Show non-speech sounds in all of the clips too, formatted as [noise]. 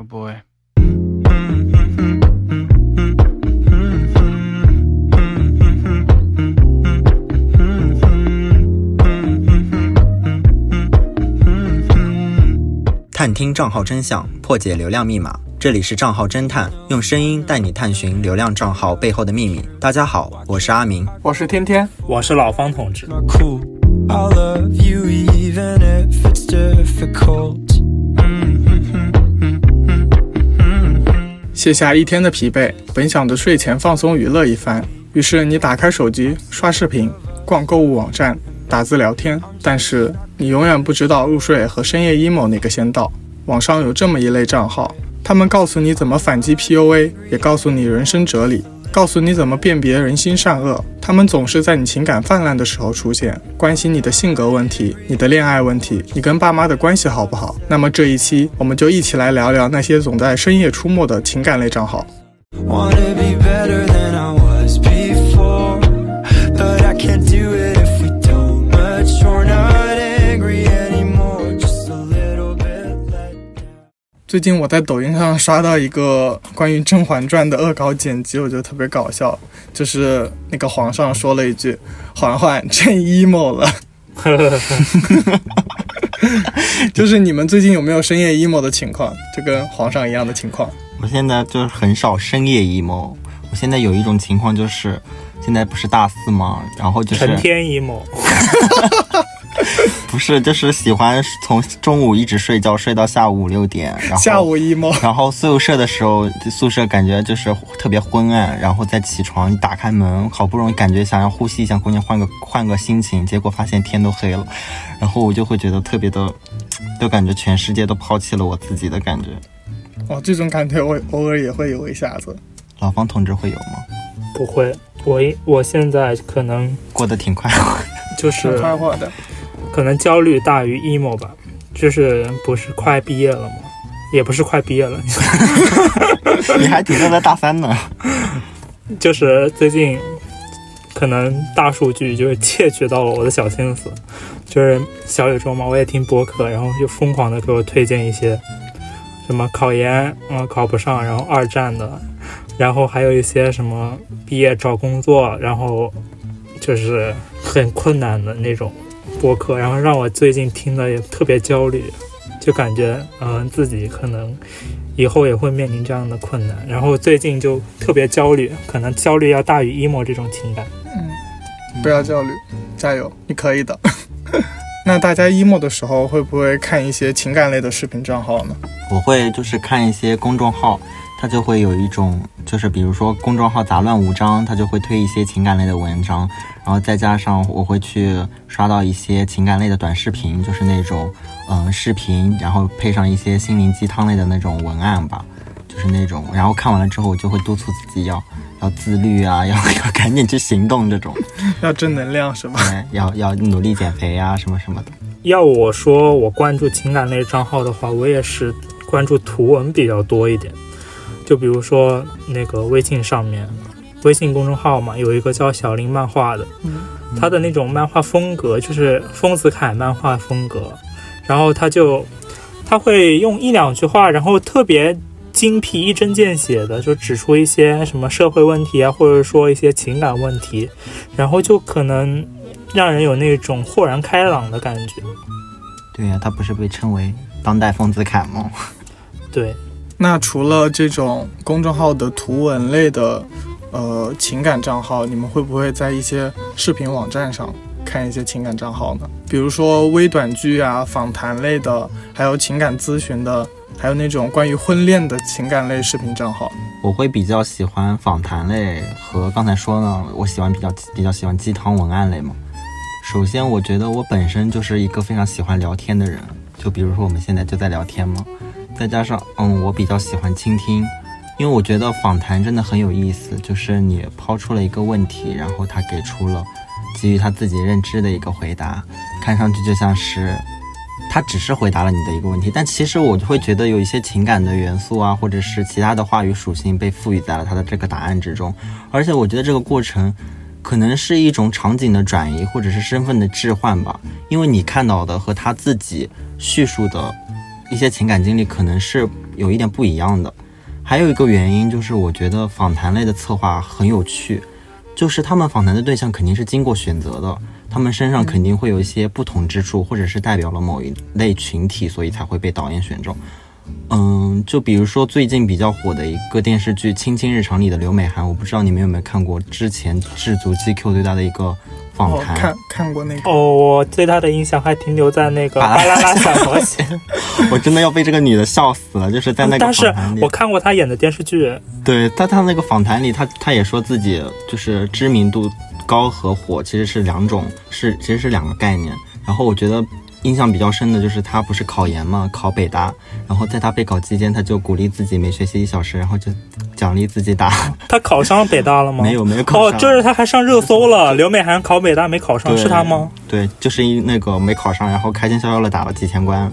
Oh boy. 探听账号真相，破解流量密码。这里是账号侦探，用声音带你探寻流量账号背后的秘密。大家好，我是阿明。我是天天，我是老方同志。cool. I love you even if it's difficult. 卸下一天的疲惫，本想着睡前放松娱乐一番，于是你打开手机刷视频、逛购物网站、打字聊天，但是你永远不知道入睡和深夜 emo 哪个先到。网上有这么一类账号，他们告诉你怎么反击 PUA，也告诉你人生哲理，告诉你怎么辨别人心善恶。他们总是在你情感泛滥的时候出现，关心你的性格问题、你的恋爱问题、你跟爸妈的关系好不好。那么这一期我们就一起来聊聊那些总在深夜出没的情感类账号。Wanna be better than 最近我在抖音上刷到一个关于《甄嬛传》的恶搞剪辑，我觉得特别搞笑。就是那个皇上说了一句：“嬛嬛真 emo 了。[laughs] ”就是你们最近有没有深夜 emo 的情况？就跟皇上一样的情况？我现在就是很少深夜 emo。我现在有一种情况就是，现在不是大四吗？然后就是成天 emo，[laughs] [laughs] 不是就是喜欢从中午一直睡觉睡到下午五六点，然后下午 emo，[laughs] 然后宿舍的时候，宿舍感觉就是特别昏暗，然后再起床，一打开门，好不容易感觉想要呼吸一下空气，换个换个心情，结果发现天都黑了，然后我就会觉得特别的，[tsk] 就感觉全世界都抛弃了我自己的感觉。哦，这种感觉我偶尔也会有一下子。老方同志会有吗？不会。我一我现在可能过得挺快 [laughs] 就是快活的，可能焦虑大于 emo 吧，就是不是快毕业了吗？也不是快毕业了，[laughs] 你还停留在大三呢。[laughs] 就是最近可能大数据就是窃取到了我的小心思，就是小宇宙嘛，我也听播客，然后就疯狂的给我推荐一些什么考研嗯考不上，然后二战的，然后还有一些什么毕业找工作，然后就是很困难的那种播客，然后让我最近听的也特别焦虑，就感觉嗯、自己可能以后也会面临这样的困难，然后最近就特别焦虑，可能焦虑要大于 emo 这种情感。嗯不要焦虑，加油，你可以的。[laughs] 那大家 emo 的时候会不会看一些情感类的视频账号呢？我会就是看一些公众号，它就会有一种，就是比如说公众号杂乱无章，他就会推一些情感类的文章，然后再加上我会去刷到一些情感类的短视频，就是那种嗯、呃视频，然后配上一些心灵鸡汤类的那种文案吧，就是那种，然后看完了之后，我就会督促自己要要自律啊，要要赶紧去行动这种，[laughs] 要正能量是吧？对，要要努力减肥啊什么什么的。要我说，我关注情感类账号的话，我也是关注图文比较多一点。就比如说那个微信上面，微信公众号嘛，有一个叫小林漫画的，他的那种漫画风格就是丰子恺漫画风格，然后他就他会用一两句话，然后特别精辟、一针见血的就指出一些什么社会问题啊，或者说一些情感问题，然后就可能让人有那种豁然开朗的感觉。对呀、他不是被称为当代丰子恺吗？对，那除了这种公众号的图文类的呃情感账号，你们会不会在一些视频网站上看一些情感账号呢？比如说微短剧啊、访谈类的，还有情感咨询的，还有那种关于婚恋的情感类视频账号。我会比较喜欢访谈类和刚才说呢，我喜欢比较比较喜欢鸡汤文案类嘛。首先，我觉得我本身就是一个非常喜欢聊天的人，就比如说我们现在就在聊天嘛，再加上嗯，我比较喜欢倾听，因为我觉得访谈真的很有意思，就是你抛出了一个问题，然后他给出了基于他自己认知的一个回答，看上去就像是他只是回答了你的一个问题，但其实我就会觉得有一些情感的元素啊，或者是其他的话语属性被赋予在了他的这个答案之中，而且我觉得这个过程可能是一种场景的转移，或者是身份的置换吧，因为你看到的和他自己叙述的一些情感经历可能是有一点不一样的。还有一个原因就是，我觉得访谈类的策划很有趣，就是他们访谈的对象肯定是经过选择的，他们身上肯定会有一些不同之处，或者是代表了某一类群体，所以才会被导演选中。嗯，就比如说最近比较火的一个电视剧《亲亲日常》里的刘美含，我不知道你们有没有看过之前制足 GQ 对她的一个访谈。哦看看过那个，哦，我对她的印象还停留在那个巴巴啦啦小魔仙，[laughs] 我真的要被这个女的笑死了，就是在那个但是访谈里我，看过她演的电视剧，对在她那个访谈里，她她也说自己就是知名度高和火其实是两种，是其实是两个概念。然后我觉得印象比较深的就是他不是考研嘛，考北大，然后在他备考期间，他就鼓励自己每学习一小时，然后就奖励自己打，[laughs] 他考上北大了吗？没有没有考哦上，，就是他还上热搜了。刘美含考北大没考上，是他吗？对，就是因那个没考上，然后开心消消的打了几千关。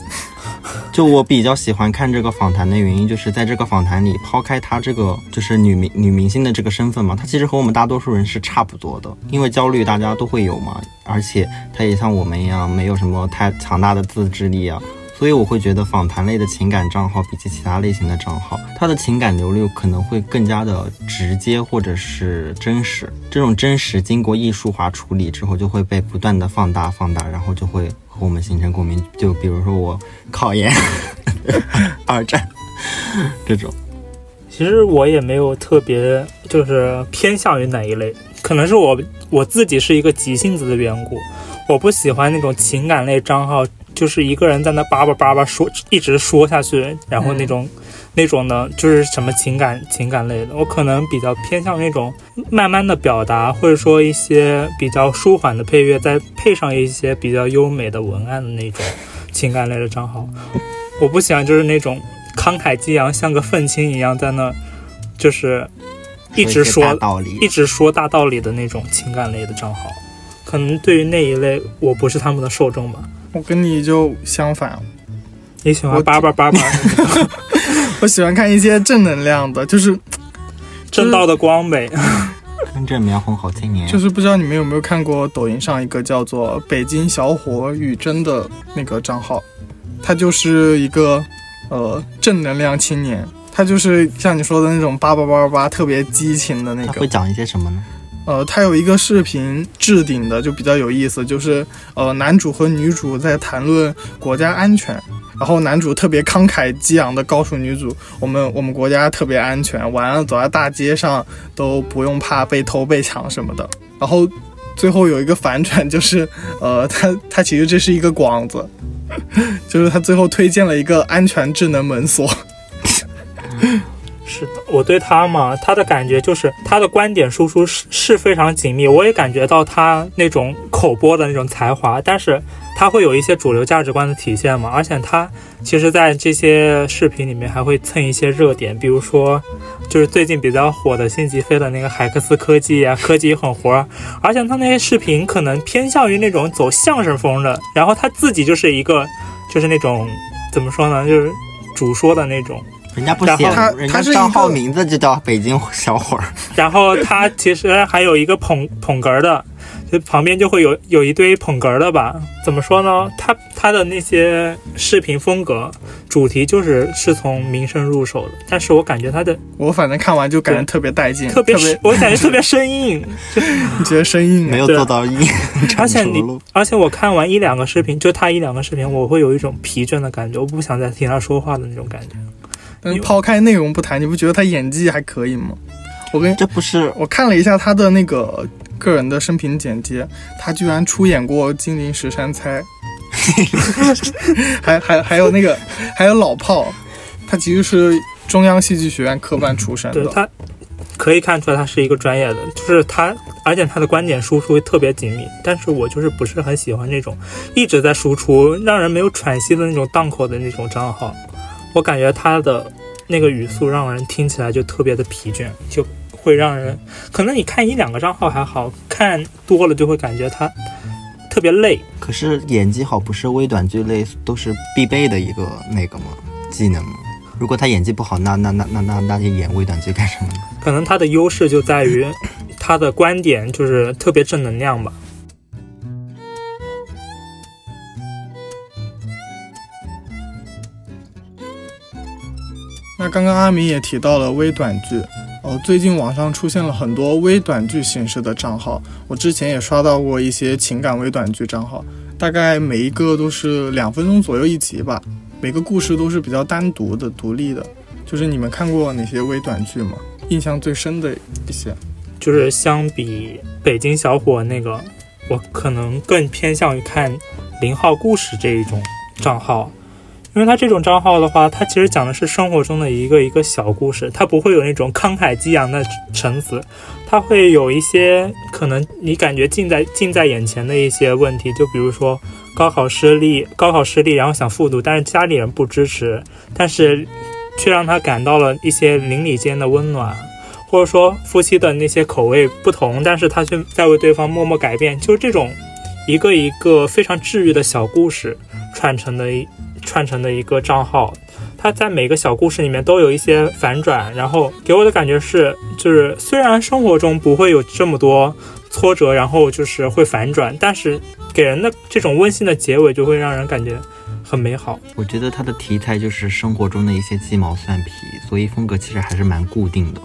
[laughs] 就我比较喜欢看这个访谈的原因，就是在这个访谈里，抛开她这个就是女明女明星的这个身份嘛，她其实和我们大多数人是差不多的，因为焦虑大家都会有嘛，而且她也像我们一样没有什么太强大的自制力啊。所以我会觉得访谈类的情感账号比起其他类型的账号，它的情感流露可能会更加的直接或者是真实。这种真实经过艺术化处理之后，就会被不断的放大放大，然后就会和我们形成共鸣。就比如说我考研、二战这种，其实我也没有特别就是偏向于哪一类，可能是我我自己是一个急性子的缘故，我不喜欢那种情感类账号，就是一个人在那叭叭叭叭说，一直说下去，然后那种、那种呢，就是什么情感情感类的，我可能比较偏向那种慢慢的表达，或者说一些比较舒缓的配乐，再配上一些比较优美的文案的那种情感类的账号。我不喜欢就是那种慷慨激昂，像个愤青一样在那，就是一直些说大道理一。直说大道理的那种情感类的账号。可能对于那一类，我不是他们的受众吧。我跟你就相反，你喜欢我叭叭叭叭，我喜欢看一些正能量的，就是 [laughs] 正道的光呗。[laughs] 真正苗红好青年，就是不知道你们有没有看过抖音上一个叫做“北京小伙雨真”的那个账号，他就是一个呃正能量青年，他就是像你说的那种叭叭叭叭叭特别激情的那个他会。讲一些什么呢？呃，他有一个视频置顶的就比较有意思，就是呃男主和女主在谈论国家安全，然后男主特别慷慨激昂的告诉女主，我们我们国家特别安全，晚上走在大街上都不用怕被偷被抢什么的。然后最后有一个反转，就是呃他他其实这是一个广子，[laughs] 就是他最后推荐了一个安全智能门锁。是的，我对他嘛，他的感觉就是他的观点输出是是非常紧密，我也感觉到他那种口播的那种才华，但是他会有一些主流价值观的体现嘛，而且他其实在这些视频里面还会蹭一些热点，比如说就是最近比较火的辛吉飞的那个海克斯科技啊，科技狠活，而且他那些视频可能偏向于那种走相声风的，然后他自己就是一个就是那种怎么说呢，就是主说的那种。人家不写他，人他账号名字就叫北京小伙儿。[laughs] 然后他其实还有一个捧捧哏的，就旁边就会有有一堆捧哏的吧？怎么说呢？他他的那些视频风格主题就是是从民生入手的，但是我感觉他的我反正看完就感觉特别带劲，特别特别我感觉特别生硬，[laughs] 你觉得生硬啊没有做到硬 [laughs] 而且你。而且我看完一两个视频，就他一两个视频，我会有一种疲倦的感觉，我不想再听他说话的那种感觉。但是抛开内容不谈，你不觉得他演技还可以吗？我跟这不是我看了一下他的那个个人的生平简介，他居然出演过《金陵十三钗》，[laughs] 还还还有那个还有老炮，他其实是中央戏剧学院科班出身的。对他可以看出来他是一个专业的，就是他，而且他的观点输出特别紧密。但是我就是不是很喜欢那种一直在输出，让人没有喘息的那种档口的那种账号。我感觉他的那个语速让人听起来就特别的疲倦，就会让人可能你看一两个账号还好看多了就会感觉他特别累。可是演技好不是微短剧类都是必备的一个那个吗？技能吗？如果他演技不好，那那那那那那就演微短剧干什么呢？可能他的优势就在于他的观点就是特别正能量吧。刚刚阿明也提到了微短剧，呃，最近网上出现了很多微短剧形式的账号，我之前也刷到过一些情感微短剧账号，大概每一个都是两分钟左右一集吧，每个故事都是比较单独的、独立的。就是你们看过哪些微短剧吗？印象最深的一些？就是相比北京小伙那个，我可能更偏向于看零号故事这一种账号，因为他这种账号的话，他其实讲的是生活中的一个一个小故事，他不会有那种慷慨激昂的陈词，他会有一些可能你感觉近在近在眼前的一些问题，就比如说高考失利，高考失利，然后想复读，但是家里人不支持，但是却让他感到了一些邻里间的温暖。或者说夫妻的那些口味不同，但是他却在为对方默默改变，就是这种一个一个非常治愈的小故事串成的串成的一个账号。它在每个小故事里面都有一些反转，然后给我的感觉是，就是虽然生活中不会有这么多挫折，然后就是会反转，但是给人的这种温馨的结尾就会让人感觉很美好。我觉得它的题材就是生活中的一些鸡毛蒜皮，所以风格其实还是蛮固定的。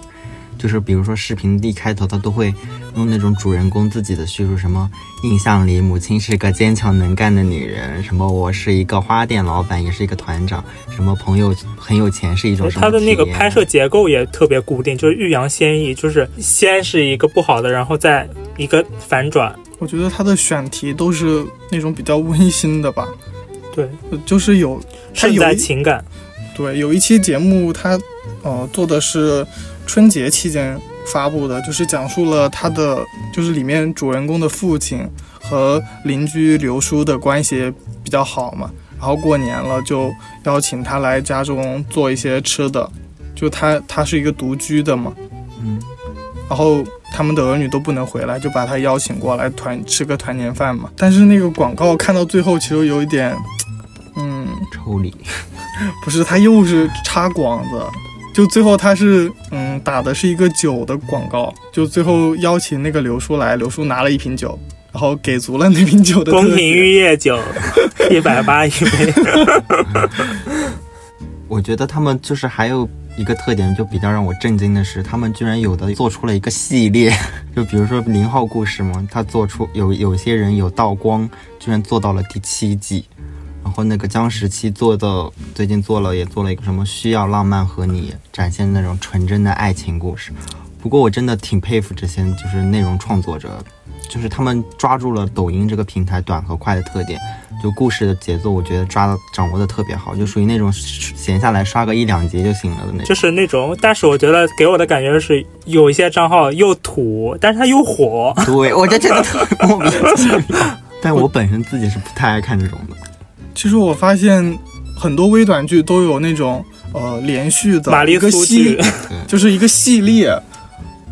就是比如说视频一开头，他都会用那种主人公自己的叙述，什么印象里母亲是个坚强能干的女人，什么我是一个花店老板，也是一个团长，什么朋友很有钱是一种什么他的那个拍摄结构也特别固定，就是欲扬先抑，就是先是一个不好的，然后再一个反转。我觉得他的选题都是那种比较温馨的吧，对，呃就是有他胜在有情感。对有一期节目他呃做的是春节期间发布的，就是讲述了他的就是里面主人公的父亲和邻居刘叔的关系比较好嘛，然后过年了就邀请他来家中做一些吃的，就他他是一个独居的嘛，嗯，然后他们的儿女都不能回来，就把他邀请过来团吃个团年饭嘛。但是那个广告看到最后，其实有一点，嗯，抽离。[laughs] 不是，他又是插广子，就最后他是嗯打的是一个酒的广告，就最后邀请那个刘叔来，刘叔拿了一瓶酒，然后给足了那瓶酒的 [laughs] 宫廷特写玉液酒，一百八一杯。[laughs] 我觉得他们就是还有一个特点，就比较让我震惊的是，他们居然有的做出了一个系列，[laughs] 就比如说零号故事嘛，他做出有有些人有道光，居然做到了第七季。然后那个江十七做的，最近做了也做了一个什么需要浪漫和你展现那种纯真的爱情故事。不过我真的挺佩服这些就是内容创作者，就是他们抓住了抖音这个平台短和快的特点，就故事的节奏，我觉得抓的掌握的特别好，就属于那种闲下来刷个一两集就行了的那种。就是那种，但是我觉得给我的感觉是，有一些账号又土，但是它又火。[laughs] [laughs] 对，我就觉得特别莫名其妙。[laughs] 但我本身自己是不太爱看这种的。其实我发现很多微短剧都有那种呃连续的玛丽一个苏系，[laughs] 就是一个系列，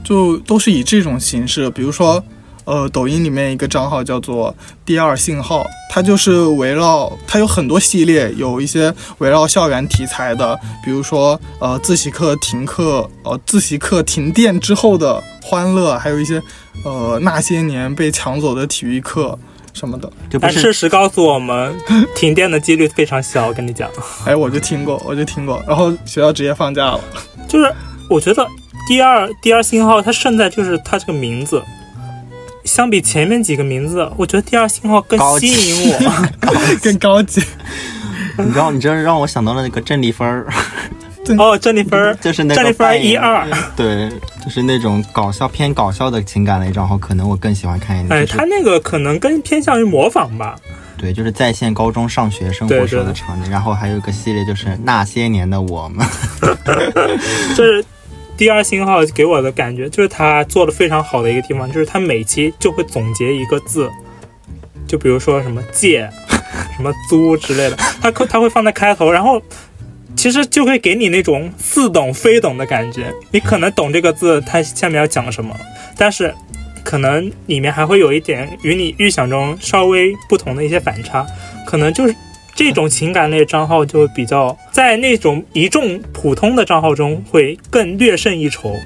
就都是以这种形式，比如说。呃，抖音里面一个账号叫做“第二信号”，它就是围绕它有很多系列，有一些围绕校园题材的，比如说呃自习课停课，呃自习课停电之后的欢乐，还有一些呃那些年被抢走的体育课什么的。但事实告诉我们，停电的几率非常小。我跟你讲，[laughs] 哎，我就听过，[laughs] 我就听过，然后学校直接放假了。就是我觉得第二第二信号它胜在就是它这个名字，相比前面几个名字，我觉得第二信号更吸引我。更 [laughs] 高级。你知道，你这让我想到了那个郑丽芬儿，哦，郑丽芬儿，就是那个郑丽芬儿扮演一二，对，就是那种搞笑偏搞笑的情感类账号，可能我更喜欢看一点。哎，就是他那个可能更偏向于模仿吧。对，就是在线高中上学生活时候的场景。然后还有一个系列就是那些年的我们，[laughs] [laughs] 就是第二信号给我的感觉，就是他做的非常好的一个地方，就是他每期就会总结一个字，就比如说什么借、什么租之类的，他可他会放在开头，然后其实就会给你那种似懂非懂的感觉。你可能懂这个字，它下面要讲什么，但是可能里面还会有一点与你预想中稍微不同的一些反差，可能就是。这种情感类账号就比较在那种一众普通的账号中会更略胜一筹。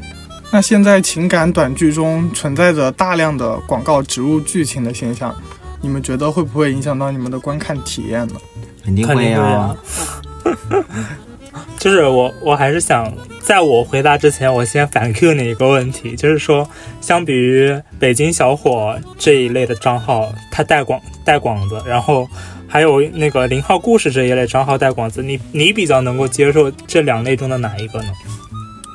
那现在情感短剧中存在着大量的广告植入剧情的现象，你们觉得会不会影响到你们的观看体验呢？肯定会会啊啊。[laughs] 就是我我还是想在我回答之前，我先反 Q 你一个问题，就是说，相比于北京小伙这一类的账号，他带广带广子，然后还有那个零号故事这一类账号带广子，你你比较能够接受这两类中的哪一个呢？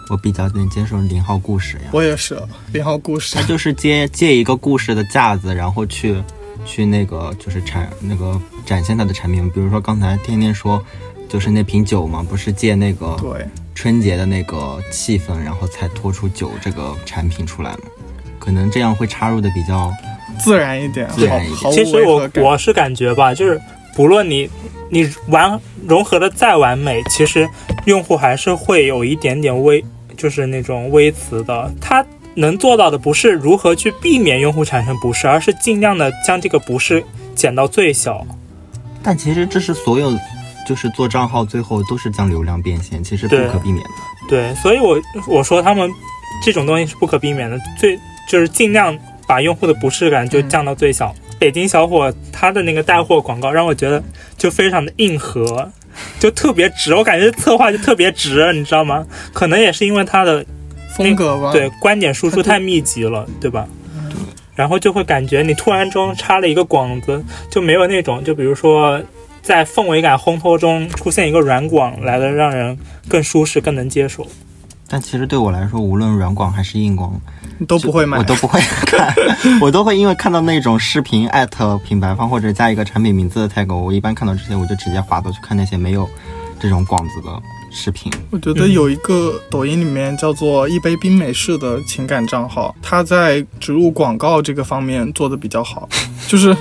我比较能接受零号故事呀，我也是零号故事他，就是借借一个故事的架子，然后去去那个就是产那个展现它的产品。比如说刚才天天说，就是那瓶酒嘛，不是借那个对，春节的那个气氛，然后才拖出酒这个产品出来嘛。可能这样会插入的比较自然一点，自然一点毫毫无其实我。我是感觉吧，就是不论你你完融合的再完美，其实用户还是会有一点点微，就是那种微词的。他能做到的不是如何去避免用户产生不适，而是尽量的将这个不适减到最小。但其实这是所有就是做账号最后都是将流量变现，其实不可避免的。对，所以我我说他们这种东西是不可避免的，最就是尽量把用户的不适感就降到最小。北京小伙他的那个带货广告让我觉得就非常的硬核，就特别直，我感觉策划就特别直，你知道吗？可能也是因为他的风格吧，对观点输出太密集了，对吧？然后就会感觉你突然中插了一个广子，就没有那种，就比如说在氛围感烘托中出现一个软广，来的让人更舒适、更能接受。但其实对我来说，无论软广还是硬广，你都不会买我。都不会看，[laughs] 我都会因为看到那种视频艾特品牌方或者加一个产品名字的 tag，我一般看到这些我就直接划过去看那些没有这种广子的视频。我觉得有一个抖音里面叫做“一杯冰美式”的情感账号，他在植入广告这个方面做的比较好，[laughs] 就是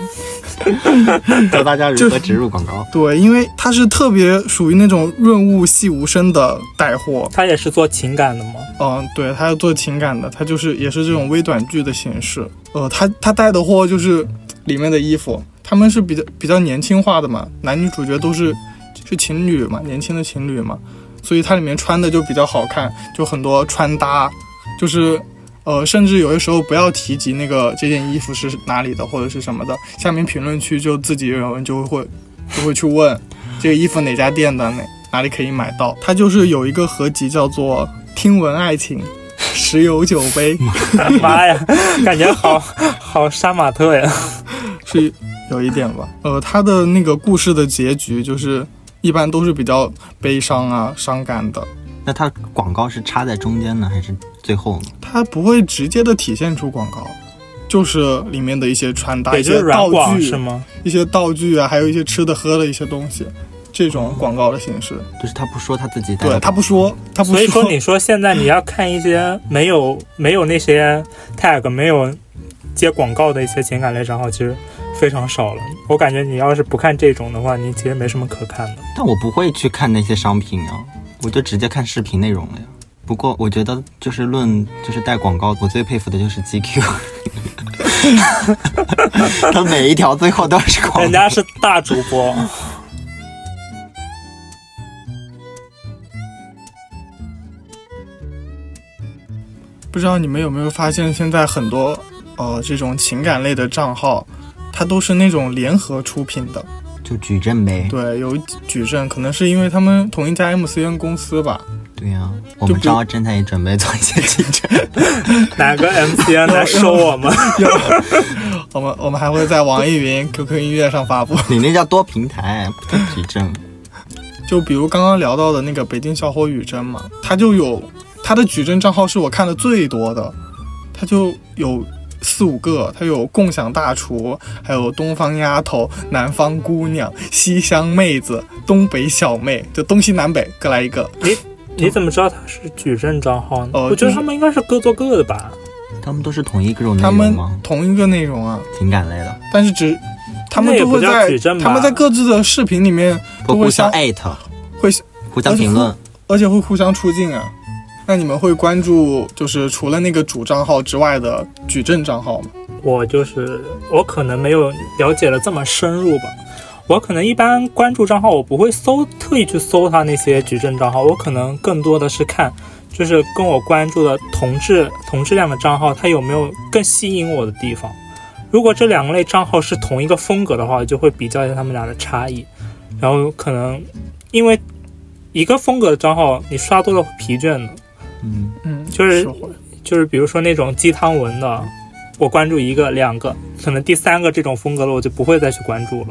教大家如何植入广告。对，因为它是特别属于那种润物细无声的带货，他也是做情感的吗，嗯，对，他要做情感的，他就是也是这种微短剧的形式。呃，他他带的货就是里面的衣服，他们是比较比较年轻化的嘛，男女主角都是是情侣嘛，年轻的情侣嘛，所以它里面穿的就比较好看，就很多穿搭，就是呃，甚至有的时候不要提及那个这件衣服是哪里的或者是什么的，下面评论区就自己有人就会就会去问这个衣服哪家店的，哪哪里可以买到。它就是有一个合集叫做《听闻爱情》。[laughs] 十有九杯妈呀，感觉好好杀马特呀！是有一点吧，呃，它的那个故事的结局就是一般都是比较悲伤啊、伤感的，那它广告是插在中间呢，还是最后呢？它不会直接的体现出广告，就是里面的一些穿搭、一些道具是吗？一些道具啊，还有一些吃的喝的一些东西，这种广告的形式。就是他不说他自己带的对他不说，他不所以说，你说现在你要看一些没有没有那些 tag 没有接广告的一些情感类账号，其实非常少了。我感觉你要是不看这种的话，你其实没什么可看的。但我不会去看那些商品啊，我就直接看视频内容了呀。不过我觉得就是论就是带广告，我最佩服的就是 GQ，[laughs] 他每一条最后都是广告。人家是大主播，不知道你们有没有发现，现在很多呃这种情感类的账号，它都是那种联合出品的。就矩阵呗。对，有矩阵，可能是因为他们同一家 MCN 公司吧。对呀、我们账号侦探也准备做一些矩阵。[laughs] 哪个 MCN 来收我们？[laughs] 有，我们我们还会在网易云、QQ 音乐上发布。[laughs] 你那叫多平台，不叫矩阵。就比如刚刚聊到的那个北京小伙雨珍嘛，他就有他的矩阵账号是我看的最多的，他就有四五个，他有共享大厨，还有东方丫头、南方姑娘、西乡妹子、东北小妹，就东西南北各来一个。你你怎么知道他是矩阵账号呢？我觉得他们应该是各做各的吧。他们都是同一个种内他们容吗？同一个内容啊，情感类的，但是只他们那也不叫都会在矩阵吧他们在各自的视频里面都会会互相相艾特，会互相评论。而且会互相出镜啊。那你们会关注就是除了那个主账号之外的矩阵账号吗？我就是我可能没有了解的这么深入吧。我可能一般关注账号，我不会搜特意去搜他那些矩阵账号，我可能更多的是看，就是跟我关注的同质同质量的账号，它有没有更吸引我的地方。如果这两类账号是同一个风格的话，就会比较一下他们俩的差异，然后可能因为一个风格的账号，你刷多了会疲倦的。嗯，嗯，就是会就是比如说那种鸡汤文的，我关注一个、两个，可能第三个这种风格的我就不会再去关注了。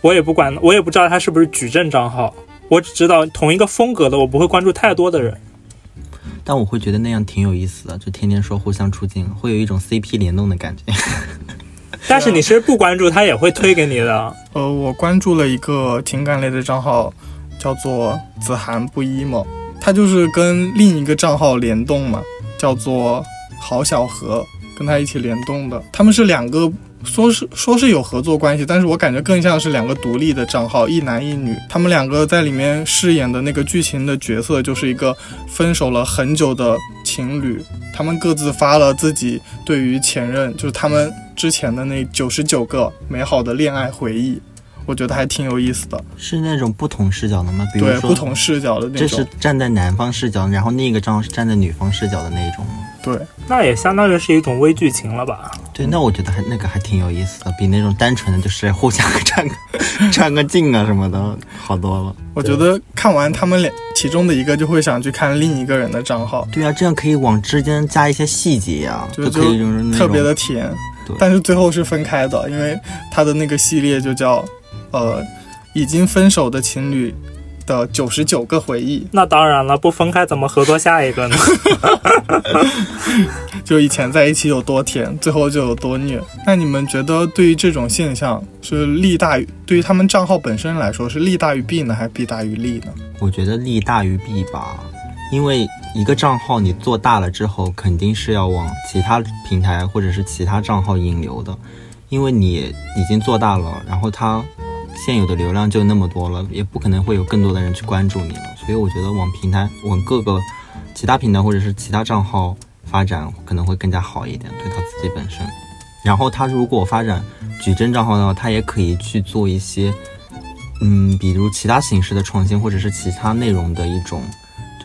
我也不管，我也不知道他是不是矩阵账号，我只知道同一个风格的，我不会关注太多的人。但我会觉得那样挺有意思的，就天天说互相出镜，会有一种 CP 联动的感觉。[laughs] 但是你是不关注，他也会推给你的。呃，我关注了一个情感类的账号，叫做子涵不 emo，他就是跟另一个账号联动嘛，叫做郝小河，跟他一起联动的。他们是两个，说是说是有合作关系，但是我感觉更像是两个独立的账号，一男一女。他们两个在里面饰演的那个剧情的角色，就是一个分手了很久的情侣，他们各自发了自己对于前任，就是他们之前的那九十九个美好的恋爱回忆，我觉得还挺有意思的。是那种不同视角的吗？比如对，说不同视角的那这是。站在男方视角，然后另一个账号是站在女方视角的那种吗？对，那也相当于是一种微剧情了吧？对，那我觉得还那个还挺有意思的，比那种单纯的就是互相站个 [laughs] 站个镜啊什么的好多了。我觉得看完他们俩其中的一个，就会想去看另一个人的账号，对啊，这样可以往之间加一些细节呀、就就可以就是那种特别的甜对。但是最后是分开的，因为他的那个系列就叫呃已经分手的情侣的九十九个回忆，那当然了，不分开怎么合作下一个呢？[laughs] 就以前在一起有多甜，最后就有多虐。那你们觉得对于这种现象是利大于对于他们账号本身来说是利大于弊呢，还是弊大于利呢？我觉得利大于弊吧，因为一个账号你做大了之后，肯定是要往其他平台或者是其他账号引流的，因为你已经做大了，然后它现有的流量就那么多了，也不可能会有更多的人去关注你了，所以我觉得往平台往各个其他平台或者是其他账号发展可能会更加好一点，对他自己本身。然后他如果发展矩阵账号的话，他也可以去做一些。嗯，比如其他形式的创新，或者是其他内容的一种，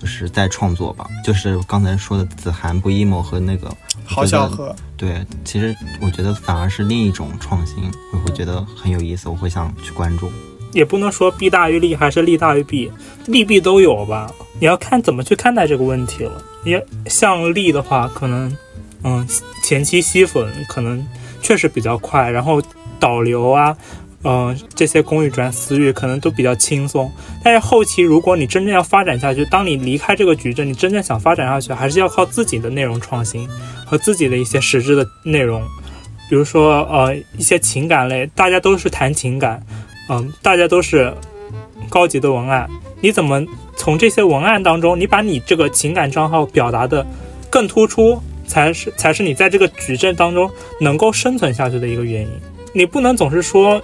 就是在创作吧。就是刚才说的子涵不 emo 和那个好小河，对，其实我觉得反而是另一种创新，我会觉得很有意思，我会想去关注。也不能说弊大于利还是利大于弊，利弊都有吧。你要看怎么去看待这个问题了。你像利的话，可能嗯前期吸粉可能确实比较快，然后导流啊，嗯、这些公域转私域可能都比较轻松。但是后期如果你真正要发展下去，当你离开这个矩阵，你真正想发展下去，还是要靠自己的内容创新和自己的一些实质的内容。比如说，呃，一些情感类，大家都是谈情感，嗯，大家都是高级的文案，你怎么从这些文案当中，你把你这个情感账号表达的更突出，才是才是你在这个矩阵当中能够生存下去的一个原因。你不能总是说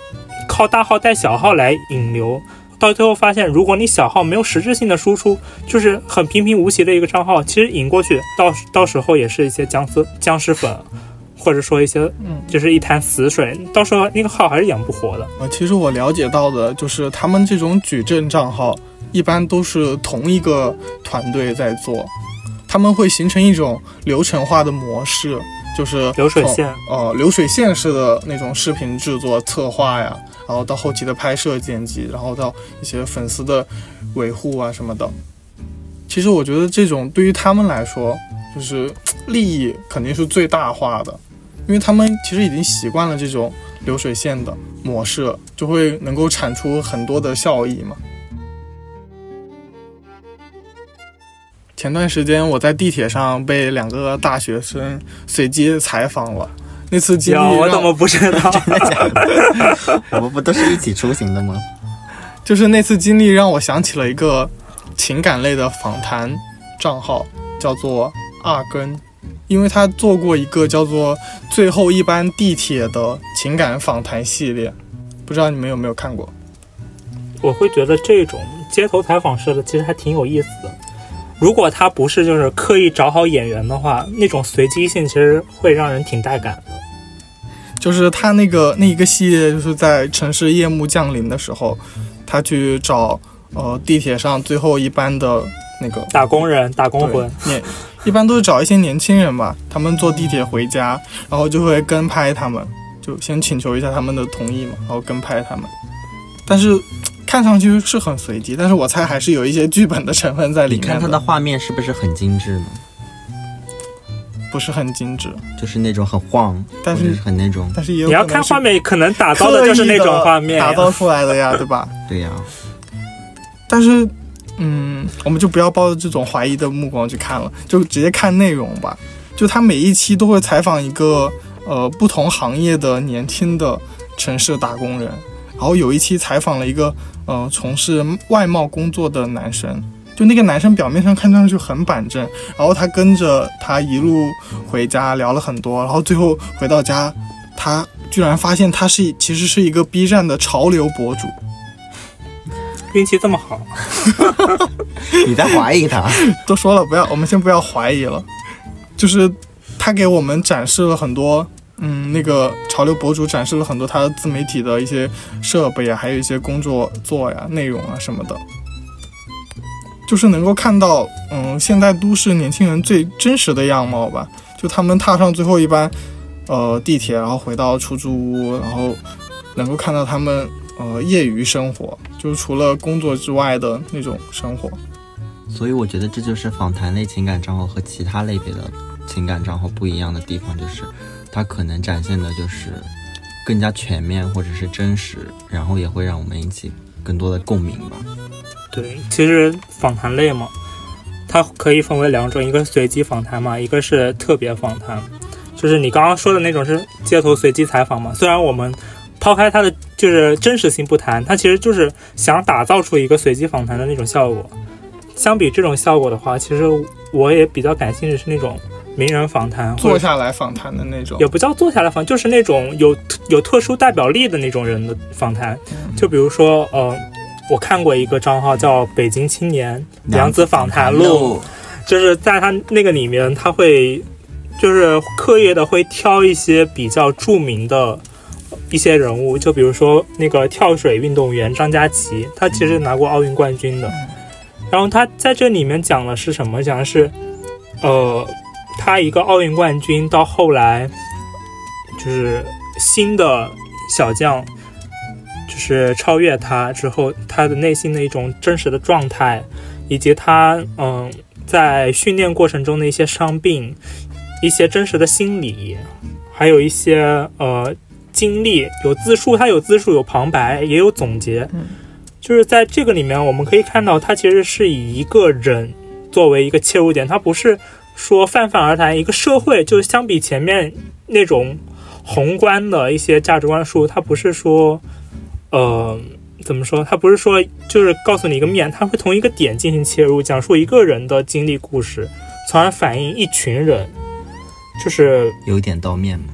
靠大号带小号来引流，到最后发现，如果你小号没有实质性的输出，就是很平平无奇的一个账号，其实引过去，到到时候也是一些僵尸僵尸粉，或者说一些嗯，就是一潭死水，到时候那个号还是养不活的。呃，其实我了解到的就是他们这种矩阵账号，一般都是同一个团队在做，他们会形成一种流程化的模式，就是流水线呃流水线式的那种视频制作策划呀，然后到后期的拍摄剪辑，然后到一些粉丝的维护啊什么的。其实我觉得这种对于他们来说，就是利益肯定是最大化的，因为他们其实已经习惯了这种流水线的模式，就会能够产出很多的效益嘛。前段时间我在地铁上被两个大学生随机采访了，那次经，历让我怎么不知道？[laughs] 真的假的 [laughs] 我们不都是一起出行的吗？就是那次经历让我想起了一个情感类的访谈账号，叫做二根，因为他做过一个叫做《最后一班地铁》的情感访谈系列，不知道你们有没有看过？我会觉得这种街头采访式的其实还挺有意思的。如果他不是就是刻意找好演员的话，那种随机性其实会让人挺带感的。就是他那个那一个系列，就是在城市夜幕降临的时候，他去找呃地铁上最后一班的那个打工人、打工魂，年，一般都是找一些年轻人吧，他们坐地铁回家，然后就会跟拍他们，就先请求一下他们的同意嘛，然后跟拍他们。但是看上去是很随机，但是我猜还是有一些剧本的成分在里面你看它的画面是不是很精致呢？不是很精致，就是那种很晃，但是是很那种，但是也有你要可能是看画面，可能打造的就是那种画面呀打造出来的呀，[laughs] 对吧？对呀、但是，嗯，我们就不要抱着这种怀疑的目光去看了，就直接看内容吧。就他每一期都会采访一个呃不同行业的年轻的城市打工人，然后有一期采访了一个呃从事外贸工作的男生。就那个男生表面上看上去很板正，然后他跟着他一路回家聊了很多，然后最后回到家，他居然发现他是其实是一个 B 站的潮流博主，运气这么好，[laughs] 你在怀疑他？[laughs] 都说了不要，我们先不要怀疑了。就是他给我们展示了很多，嗯，那个潮流博主展示了很多他自媒体的一些设备啊，还有一些工作做呀、内容啊什么的，就是能够看到，嗯，现代都市年轻人最真实的样貌吧。就他们踏上最后一班，呃，地铁，然后回到出租屋，然后能够看到他们，呃，业余生活，就是除了工作之外的那种生活。所以我觉得这就是访谈类情感账号和其他类别的情感账号不一样的地方，就是它可能展现的就是更加全面或者是真实，然后也会让我们引起更多的共鸣吧。对，其实访谈类嘛，它可以分为两种，一个随机访谈嘛，一个是特别访谈。就是你刚刚说的那种是街头随机采访嘛，虽然我们抛开它的就是真实性不谈，它其实就是想打造出一个随机访谈的那种效果。相比这种效果的话，其实我也比较感兴趣是那种名人访谈，坐下来访谈的那种也。不叫坐下来访，就是那种有有特殊代表力的那种人的访谈。就比如说，呃，我看过一个账号叫“北京青年娘子访谈录”，就是在他那个里面，他会就是刻意的会挑一些比较著名的一些人物，就比如说那个跳水运动员张家齐，他其实拿过奥运冠军的。然后他在这里面讲的是什么？讲的是，呃，他一个奥运冠军到后来就是新的小将。就是超越他之后，他的内心的一种真实的状态，以及他嗯在训练过程中的一些伤病，一些真实的心理，还有一些呃经历，有自述，他有自述，有旁白，也有总结。就是在这个里面，我们可以看到，他其实是以一个人作为一个切入点，他不是说泛泛而谈一个社会，就是相比前面那种宏观的一些价值观书，它不是说。呃，怎么说？它不是说就是告诉你一个面，它会从一个点进行切入，讲述一个人的经历故事，从而反映一群人，就是有一点到面嘛。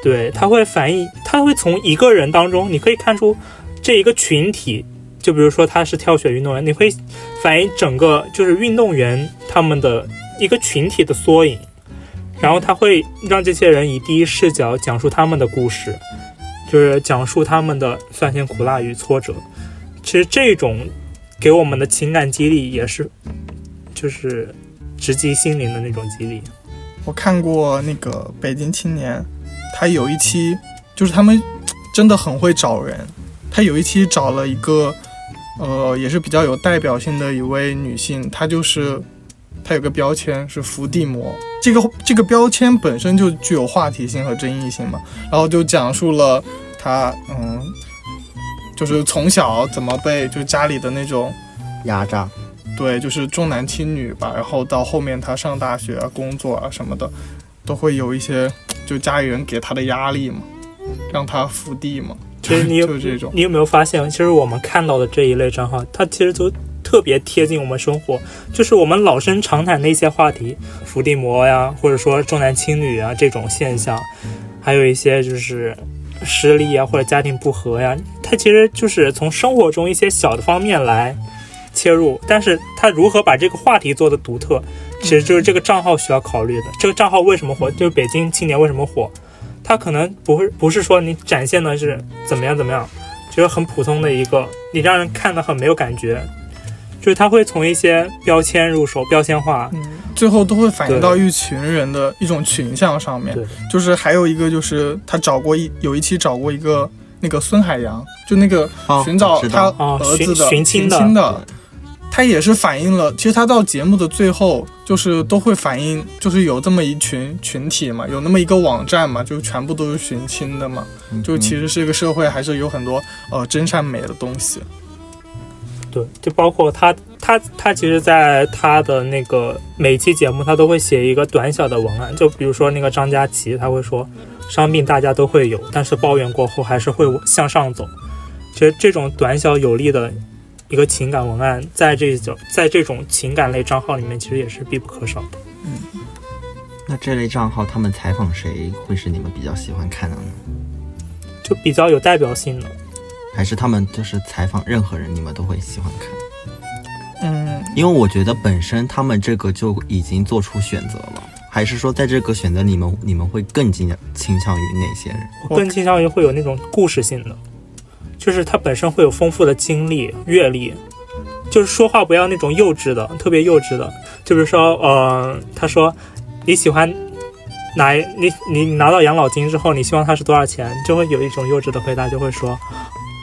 对，它会反映，它会从一个人当中，你可以看出这一个群体，就比如说他是跳水运动员，你会反映整个就是运动员他们的一个群体的缩影，然后他会让这些人以第一视角讲述他们的故事。就是讲述他们的酸甜苦辣与挫折。其实这种给我们的情感激励也是，就是直击心灵的那种激励。我看过那个《北京青年》，他有一期就是他们真的很会找人，他有一期找了一个呃也是比较有代表性的一位女性，她就是她有个标签是伏地魔，这个这个标签本身就具有话题性和争议性嘛，然后就讲述了他嗯。就是从小怎么被就家里的那种压榨，对，就是重男轻女吧。然后到后面他上大学啊、工作啊什么的，都会有一些就家里人给他的压力嘛，让他伏地嘛。其实你有就这种，你有没有发现，其实我们看到的这一类账号，它其实都特别贴近我们生活，就是我们老生常谈的一些话题，伏地魔呀，或者说重男轻女啊这种现象，还有一些就是失利啊或者家庭不和呀，它其实就是从生活中一些小的方面来切入，但是它如何把这个话题做的独特，其实就是这个账号需要考虑的。这个账号为什么火？就是北京青年为什么火？它可能不会不是说你展现的是怎么样怎么样，就是很普通的一个，你让人看的很没有感觉，就是他会从一些标签入手，标签化，嗯，最后都会反映到一群人的一种群像上面。就是还有一个就是他找过一有一期找过一个那个孙海洋，就那个哦寻找他哦儿子的寻寻亲的。亲的，他也是反映了，其实他到节目的最后，就是都会反映，就是有这么一群群体嘛，有那么一个网站嘛，就全部都是寻亲的嘛，就其实是一个社会还是有很多呃真善美的东西。对，就包括他，他，他其实，在他的那个每期节目，他都会写一个短小的文案，就比如说那个张佳琪，他会说，伤病大家都会有，但是抱怨过后还是会向上走。其实这种短小有力的一个情感文案，在这种在这种情感类账号里面，其实也是必不可少的。嗯那这类账号他们采访谁会是你们比较喜欢看的呢？就比较有代表性的。还是他们就是采访任何人你们都会喜欢看？嗯，因为我觉得本身他们这个就已经做出选择了，还是说在这个选择你们你们会更倾倾向于哪些人？我更倾向于会有那种故事性的，就是他本身会有丰富的经历、阅历，就是说话不要那种幼稚的，特别幼稚的。就比如说，呃，他说你喜欢拿你你拿到养老金之后，你希望它是多少钱？就会有一种幼稚的回答，就会说，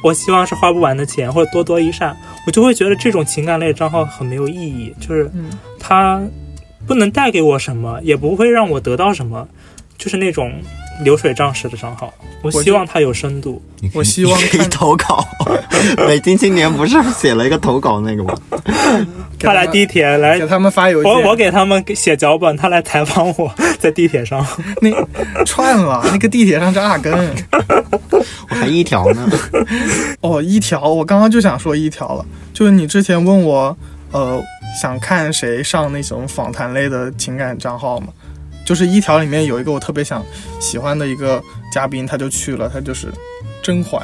我希望是花不完的钱，或者多多益善。我就会觉得这种情感类账号很没有意义，就是嗯它不能带给我什么，也不会让我得到什么，就是那种流水账式的账号。我我希望它有深度。我希望可以投稿。[laughs] 北京青年不是写了一个投稿那个吗？[laughs] 他来地铁来给，他们发邮件，我我给他们写脚本，他来采访我 [laughs] 在地铁上。那串了，那个地铁上是阿根。我还一条呢。哦，一条，我刚刚就想说一条了，就是你之前问我，呃，想看谁上那种访谈类的情感账号嘛？就是一条里面有一个我特别想喜欢的一个嘉宾，他就去了，他就是甄嬛。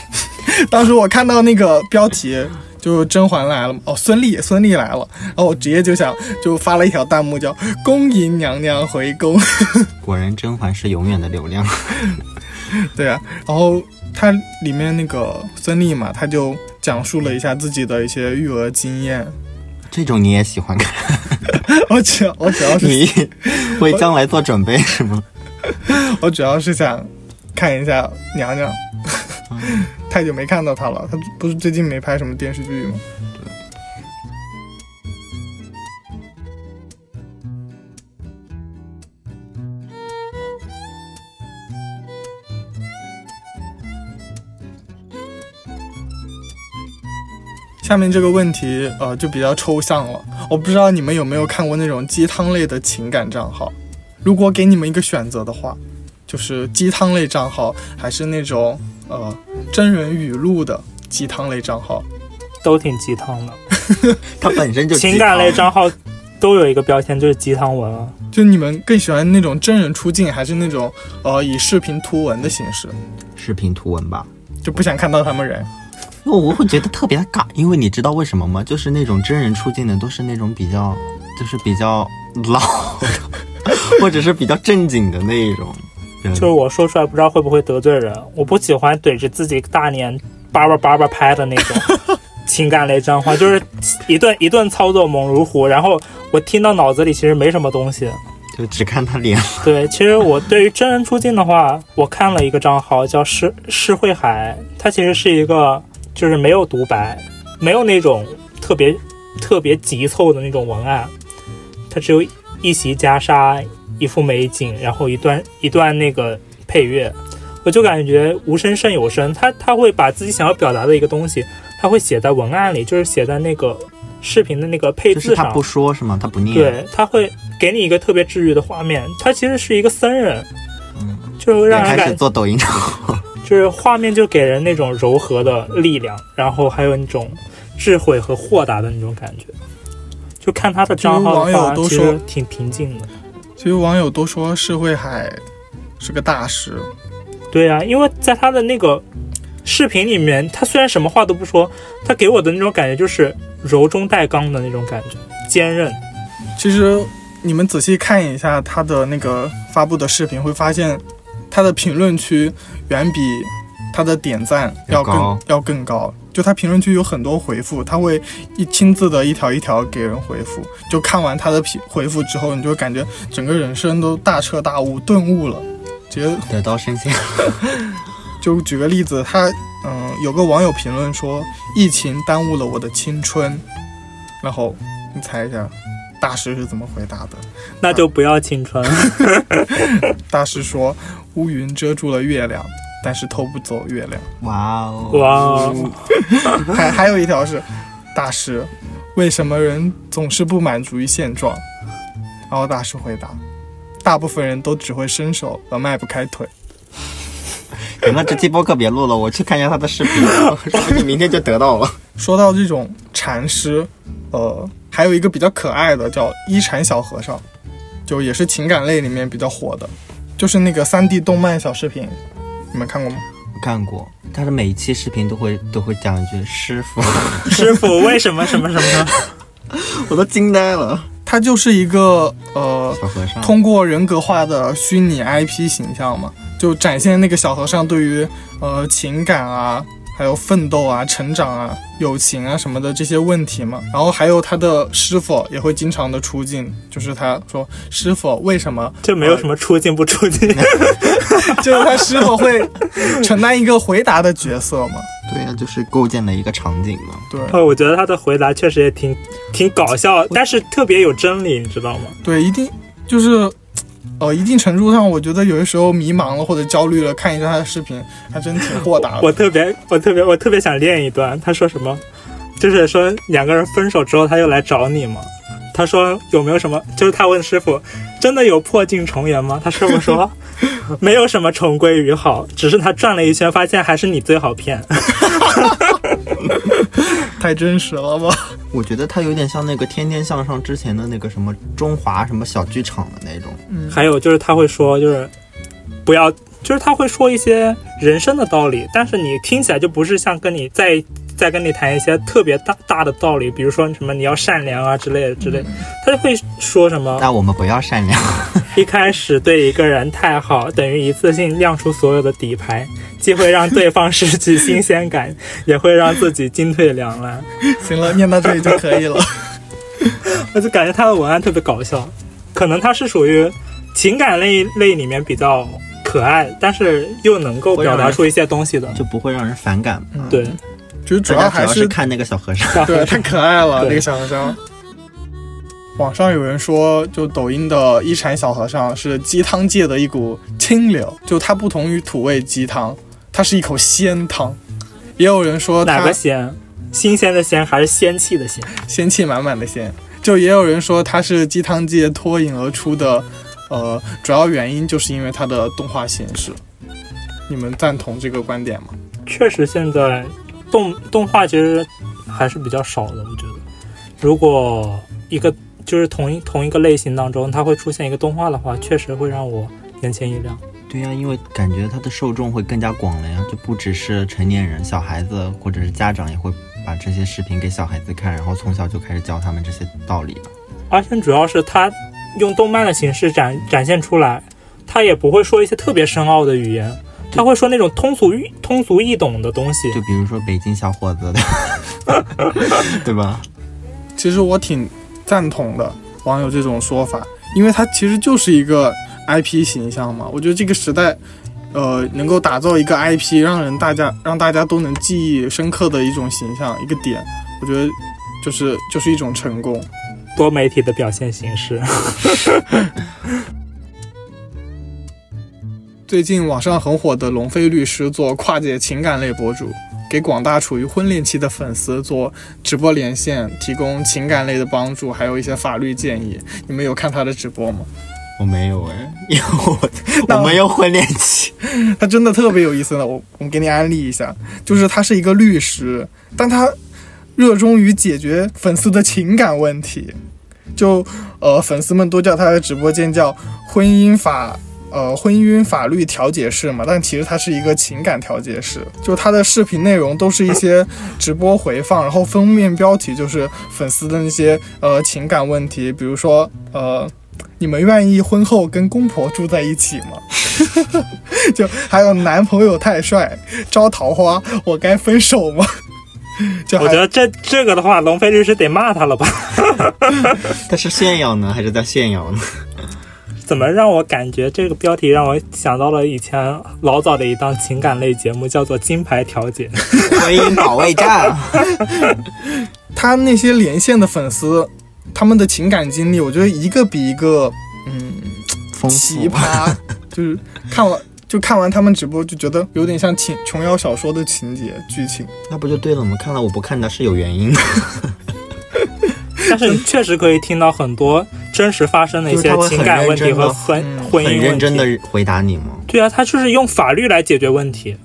[laughs] 当时我看到那个标题，就甄嬛来了嘛，哦，孙俪，孙俪来了，然后我直接就想就发了一条弹幕叫“恭迎娘娘回宫”。[laughs] 果然甄嬛是永远的流量。[laughs] 对啊，然后它里面那个孙俪嘛，他就讲述了一下自己的一些育儿经验。这种你也喜欢看？[laughs] 我主要我主要是你为将来做准备是吗？[laughs] 我主要是想看一下娘娘，[laughs] 太久没看到她了。她不是最近没拍什么电视剧吗？下面这个问题，呃，就比较抽象了。我不知道你们有没有看过那种鸡汤类的情感账号。如果给你们一个选择的话，就是鸡汤类账号，还是那种呃真人语录的鸡汤类账号？都挺鸡汤的，[laughs] 它本身就情感类账号都有一个标签，就是鸡汤文啊。就你们更喜欢那种真人出镜，还是那种呃以视频图文的形式？视频图文吧。就不想看到他们人？因为我会觉得特别的尬，因为你知道为什么吗？就是那种真人出镜的都是那种比较，就是比较老的，[laughs] 或者是比较正经的那一种。就是我说出来不知道会不会得罪人，我不喜欢怼着自己大脸叭叭叭叭拍的那种 [laughs] 情感类脏话，就是一顿一顿操作猛如虎，然后我听到脑子里其实没什么东西。就只看他脸。[laughs] 对，其实我对于真人出镜的话，我看了一个账号叫施施慧海，他其实是一个就是没有独白，没有那种特别特别急凑的那种文案，它只有一袭袈裟，一幅美景，然后一段一段那个配乐，我就感觉无声胜有声，他他会把自己想要表达的一个东西，他会写在文案里，就是写在那个视频的那个配字上。就是他不说是吗？他不念。对，他会给你一个特别治愈的画面。他其实是一个僧人，嗯，就让人，开始做抖音账号。就是画面就给人那种柔和的力量，然后还有那种智慧和豁达的那种感觉。就看他的账号的话，网友都说其实挺平静的。其实网友都说社会海是个大师，对啊，因为在他的那个视频里面，他虽然什么话都不说，他给我的那种感觉就是柔中带刚的那种感觉，坚韧。其实你们仔细看一下他的那个发布的视频，会发现他的评论区远比他的点赞要更要要更高。就他评论区有很多回复，他会一亲自的一条一条给人回复。就看完他的评回复之后，你就感觉整个人生都大彻大悟、顿悟了，直接得道升仙。[laughs] 就举个例子，他嗯、有个网友评论说，疫情耽误了我的青春，然后你猜一下，大师是怎么回答的？那就不要青春。[laughs] 大师说，乌云遮住了月亮，但是偷不走月亮。哇哦，哇哦，[laughs] 还还有一条是，大师，为什么人总是不满足于现状？然后大师回答，大部分人都只会伸手而迈不开腿。行了，这期播客别录了，我去看一下他的视频，[laughs] 说不定明天就得到了。说到这种禅师，呃，还有一个比较可爱的叫一禅小和尚，就也是情感类里面比较火的，就是那个三 D 动漫小视频，你们看过吗？我看过，他的每一期视频都会都会讲一句“师傅师傅为什么什么什么？”，[laughs] 我都惊呆了。他就是一个呃，小和尚，通过人格化的虚拟 IP 形象嘛，就展现那个小和尚对于呃情感啊，还有奋斗啊、成长啊、友情啊什么的这些问题嘛。然后还有他的师傅也会经常的出镜，就是他说师傅为什么就没有什么出镜不出镜。[laughs] 就是他师傅会承担一个回答的角色嘛。对呀、就是构建了一个场景嘛。对哦，我觉得他的回答确实也挺挺搞笑，但是特别有真理，你知道吗？对，一定就是。呃，一定程度上，我觉得有的时候迷茫了或者焦虑了，看一下他的视频，还真挺豁达的。我特别我特别我特别想练一段。他说什么？就是说两个人分手之后，他又来找你嘛。他说有没有什么？就是他问师傅，真的有破镜重圆吗？他师傅说 [laughs] 没有什么重归于好，只是他转了一圈，发现还是你最好骗。[laughs] 太真实了吧？我觉得他有点像那个《天天向上》之前的那个什么中华什么小剧场的那种。嗯还有就是他会说，就是不要，就是他会说一些人生的道理，但是你听起来就不是像跟你在在跟你谈一些特别大大的道理，比如说什么你要善良啊之类的之类的，他就会说什么那我们不要善良，[laughs] 一开始对一个人太好，等于一次性亮出所有的底牌，既会让对方失去新鲜感，[laughs] 也会让自己进退两难。行了，念到这里就可以了。[laughs] 我就感觉他的文案特别搞笑，可能他是属于情感类类里面比较可爱，但是又能够表达出一些东西的。就不会让人反感。对，其实主要要还是是看那个小和尚。对太可爱了，那个小和尚。网上有人说，就抖音的一禅小和尚是鸡汤界的一股清流，就它不同于土味鸡汤，它是一口鲜汤。也有人说哪个鲜？新鲜的鲜还是仙气的鲜？仙气满满的鲜，就也有人说它是鸡汤界脱颖而出的，呃，主要原因就是因为它的动画形式。你们赞同这个观点吗？确实，现在动动画其实还是比较少的。我觉得，如果一个就是同一同一个类型当中，它会出现一个动画的话，确实会让我眼前一亮。对呀、因为感觉它的受众会更加广了呀，就不只是成年人，小孩子或者是家长也会把这些视频给小孩子看，然后从小就开始教他们这些道理了。而且主要是它用动漫的形式展展现出来，它也不会说一些特别深奥的语言，它会说那种通俗易通俗易懂的东西。就比如说北京小伙子的，[laughs] 对吧？其实我挺赞同的网友这种说法，因为他其实就是一个 IP 形象嘛。我觉得这个时代，呃，能够打造一个 IP，让人大家让大家都能记忆深刻的一种形象一个点，我觉得就是就是一种成功。多媒体的表现形式。[laughs] 最近网上很火的龙飞律师做跨界情感类博主，给广大处于婚恋期的粉丝做直播连线，提供情感类的帮助，还有一些法律建议。你们有看他的直播吗？我没有哎，因为我我没有婚恋期。他真的特别有意思的，我我给你安利一下，就是他是一个律师，但他热衷于解决粉丝的情感问题，就呃粉丝们都叫他的直播间叫婚姻法。呃，婚姻法律调解室嘛，但其实它是一个情感调解室。就它的视频内容都是一些直播回放，然后封面标题就是粉丝的那些呃情感问题，比如说呃，你们愿意婚后跟公婆住在一起吗？[laughs] 就还有男朋友太帅招桃花，我该分手吗？[laughs] 就我觉得这这个的话，龙飞律师得骂他了吧？[laughs] 他是炫耀呢，还是在炫耀呢？怎么让我感觉这个标题让我想到了以前老早的一档情感类节目，叫做《金牌调解》。婚姻保卫战，[laughs] 他那些连线的粉丝，他们的情感经历，我觉得一个比一个嗯奇。葩，[laughs] 就是看完就看完他们直播就觉得有点像情琼瑶小说的情节剧情。那不就对了吗？看来我不看它是有原因的，[laughs] 但是确实可以听到很多真实发生的一些情感问题和婚嗯婚姻问认真的。回答你吗？对啊，他就是用法律来解决问题，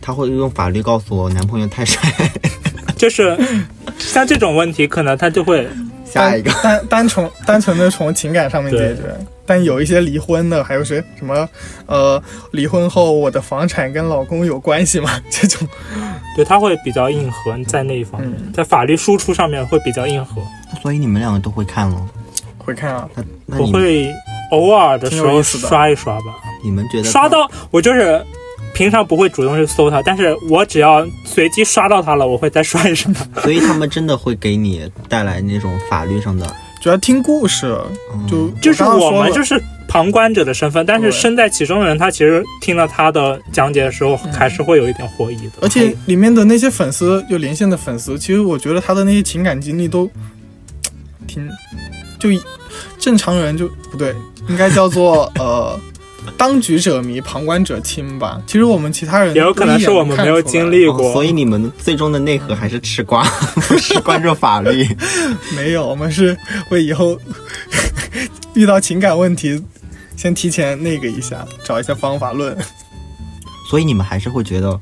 他会用法律告诉我男朋友太帅。[laughs] 就是像这种问题，可能他就会下一个，单单纯单纯的从情感上面解决，但有一些离婚的，还有谁什么呃，离婚后我的房产跟老公有关系吗？[laughs] 这种对他会比较硬核在那一方面，嗯在法律输出上面会比较硬核。所以你们两个都会看了？会看啊，我会偶尔的时候刷一刷吧，你们觉得刷到我就是平常不会主动去搜它，但是我只要随机刷到它了，我会再刷一刷。[laughs] 所以他们真的会给你带来那种法律上的，主要听故事，嗯。就就是我们就是旁观者的身份，但是身在其中的人，他其实听了他的讲解的时候，还是会有一点获益的。而且里面的那些粉丝，就连线的粉丝，其实我觉得他的那些情感经历都挺，就正常人就不对，应该叫做 [laughs] 呃，当局者迷，旁观者清吧。其实我们其他人也有可能是我们没有经历过，哦所以你们最终的内核还是吃瓜，[laughs] 不是关注法律。[laughs] 没有，我们是为以后遇到情感问题，先提前那个一下，找一下方法论。所以你们还是会觉得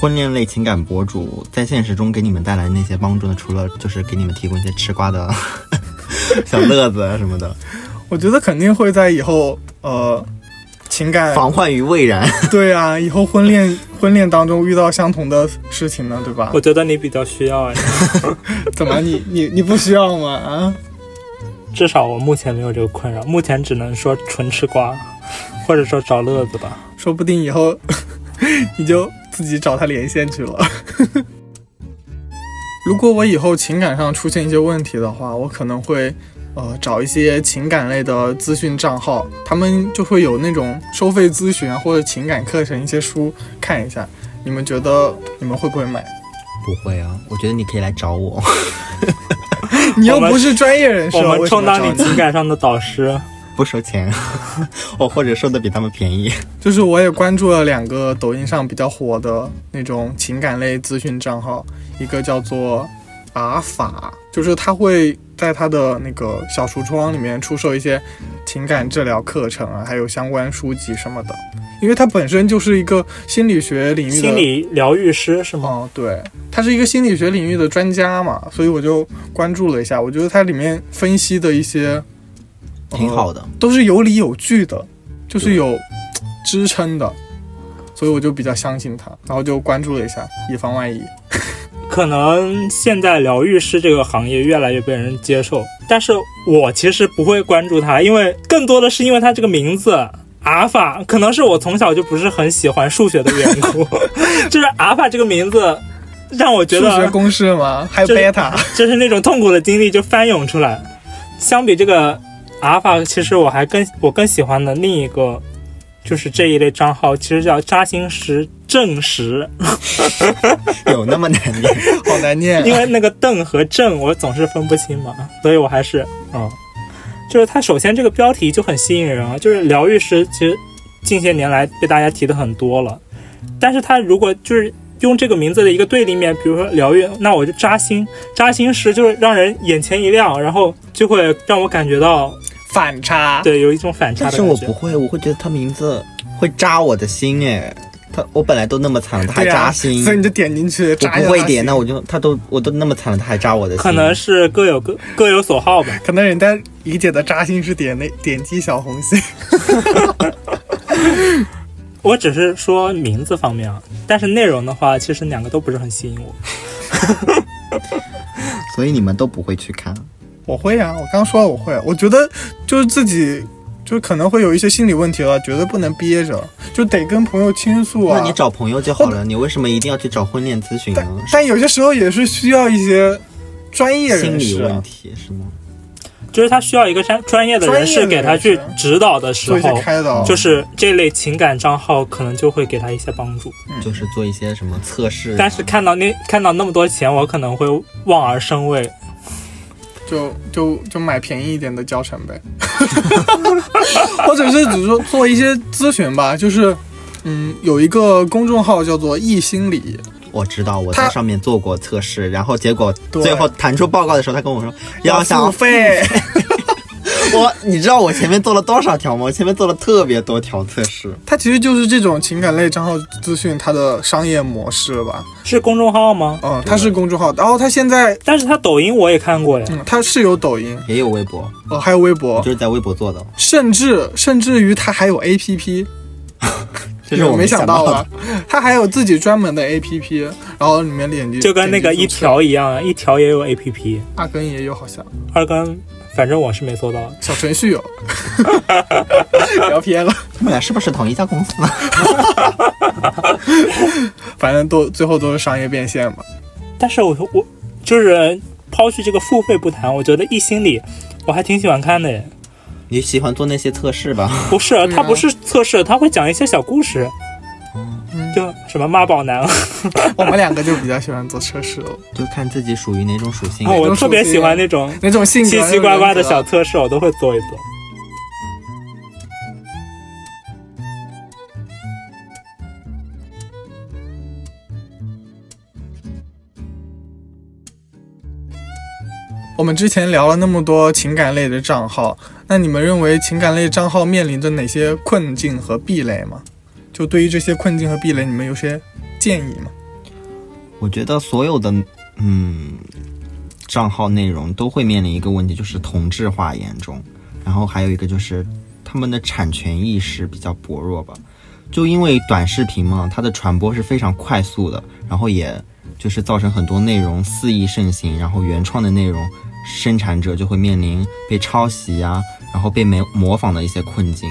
婚恋类情感博主在现实中给你们带来那些帮助呢？除了就是给你们提供一些吃瓜的小乐子啊什么的，我觉得肯定会在以后呃情感防患于未然。对啊，以后婚恋婚恋当中遇到相同的事情呢，对吧我？觉得你比较需要哎，怎么你你你不需要吗？啊，至少我目前没有这个困扰，目前只能说纯吃瓜，或者说找乐子吧。说不定以后 [laughs] 你就自己找他连线去了。如果我以后情感上出现一些问题的话，我可能会呃找一些情感类的资讯账号，他们就会有那种收费咨询啊或者情感课程一些书看一下。你们觉得你们会不会买？不会啊，我觉得你可以来找我。[laughs] [laughs] 你又不是专业人士，我们充当你？情感上的导师。不收钱，我 [laughs] 或者收的比他们便宜。就是我也关注了两个抖音上比较火的那种情感类资讯账号，一个叫做阿法，就是他会在他的那个小橱窗里面出售一些情感治疗课程啊，还有相关书籍什么的。因为他本身就是一个心理学领域的心理疗愈师是吗？哦，对，他是一个心理学领域的专家嘛，所以我就关注了一下。我觉得他里面分析的一些挺好的，都是有理有据的，就是有支撑的，所以我就比较相信他，然后就关注了一下，以防万一。[laughs] 可能现在疗愈师这个行业越来越被人接受，但是我其实不会关注他，因为更多的是因为他这个名字。阿尔法可能是我从小就不是很喜欢数学的缘故，[laughs] 就是阿尔法这个名字让我觉得数学公式吗，还有贝塔，就是那种痛苦的经历就翻涌出来。相比这个阿尔法，其实我还更我更喜欢的另一个就是这一类账号，其实叫扎心石正石，[laughs] 有那么难念？好难念。因为那个邓和正我总是分不清嘛，所以我还是嗯，就是它首先这个标题就很吸引人啊，就是疗愈师，其实近些年来被大家提的很多了，但是它如果就是用这个名字的一个对立面，比如说疗愈，那我就扎心，扎心石就是让人眼前一亮，然后就会让我感觉到反差，对有一种反差但。是我不会，我会觉得他名字会扎我的心哎。他我本来都那么惨了，他还扎心，所以你就点进去，我扎一下不会点，那我就他都我都那么惨了，他还扎我的心，可能是各有各各有所好吧。可能人家理解的扎心是点那点击小红心。[laughs] 我只是说名字方面啊，但是内容的话，其实两个都不是很吸引我。[laughs] 所以你们都不会去看。我会啊，我刚说了我会，我觉得就是自己。就可能会有一些心理问题了，绝对不能憋着，就得跟朋友倾诉啊。那你找朋友就好了，你为什么一定要去找婚恋咨询呢但？但有些时候也是需要一些专业人士、啊、心理问题是吗？就是他需要一个专专业的人士给他去指导的时做一些候，开导，就是这类情感账号可能就会给他一些帮助。就是做一些什么测试啊、但是看到那看到那么多钱，我可能会望而生畏。就就就买便宜一点的教程呗，[laughs] 或者是只是说做一些咨询吧，就是。嗯，有一个公众号叫做“易心理我知道我在上面做过测试，然后结果最后弹出报告的时候，他跟我说”，要想付费。我，你知道我前面做了多少条吗？我前面做了特别多条测试。它其实就是这种情感类账号资讯它的商业模式吧。是公众号吗？嗯，它是公众号，然后它现在但是它抖音我也看过呀。嗯，它是有抖音，也有微博，哦，还有微博就，是在微博做的，甚至甚至于它还有 APP。[laughs] 这是我没想到的。？它还有自己专门的 APP，然后里面点击就跟那个一条一样啊，一条也有 A P P，二根也有好像，二根反正我是没做到。小程序有。[laughs] 聊偏了，他们俩是不是同一家公司？[laughs] 反正都最后都是商业变现嘛。但是我我就是抛去这个付费不谈，我觉得一心理我还挺喜欢看的耶。你喜欢做那些测试吧？不是，他不是测试，他会讲一些小故事，就什么妈宝男，[laughs] 我们两个就比较喜欢做测试哦，就看自己属于哪种属性。我特别喜欢那种那种性格奇奇怪怪的小测试，我都会做一做。我们之前聊了那么多情感类的账号，那你们认为情感类账号面临着哪些困境和壁垒吗？就对于这些困境和壁垒，你们有些建议吗？我觉得所有的嗯账号内容都会面临一个问题，就是同质化严重，然后还有一个就是他们的产权意识比较薄弱吧。就因为短视频嘛，它的传播是非常快速的，然后也就是造成很多内容肆意盛行，然后原创的内容生产者就会面临被抄袭啊，然后被模模仿的一些困境，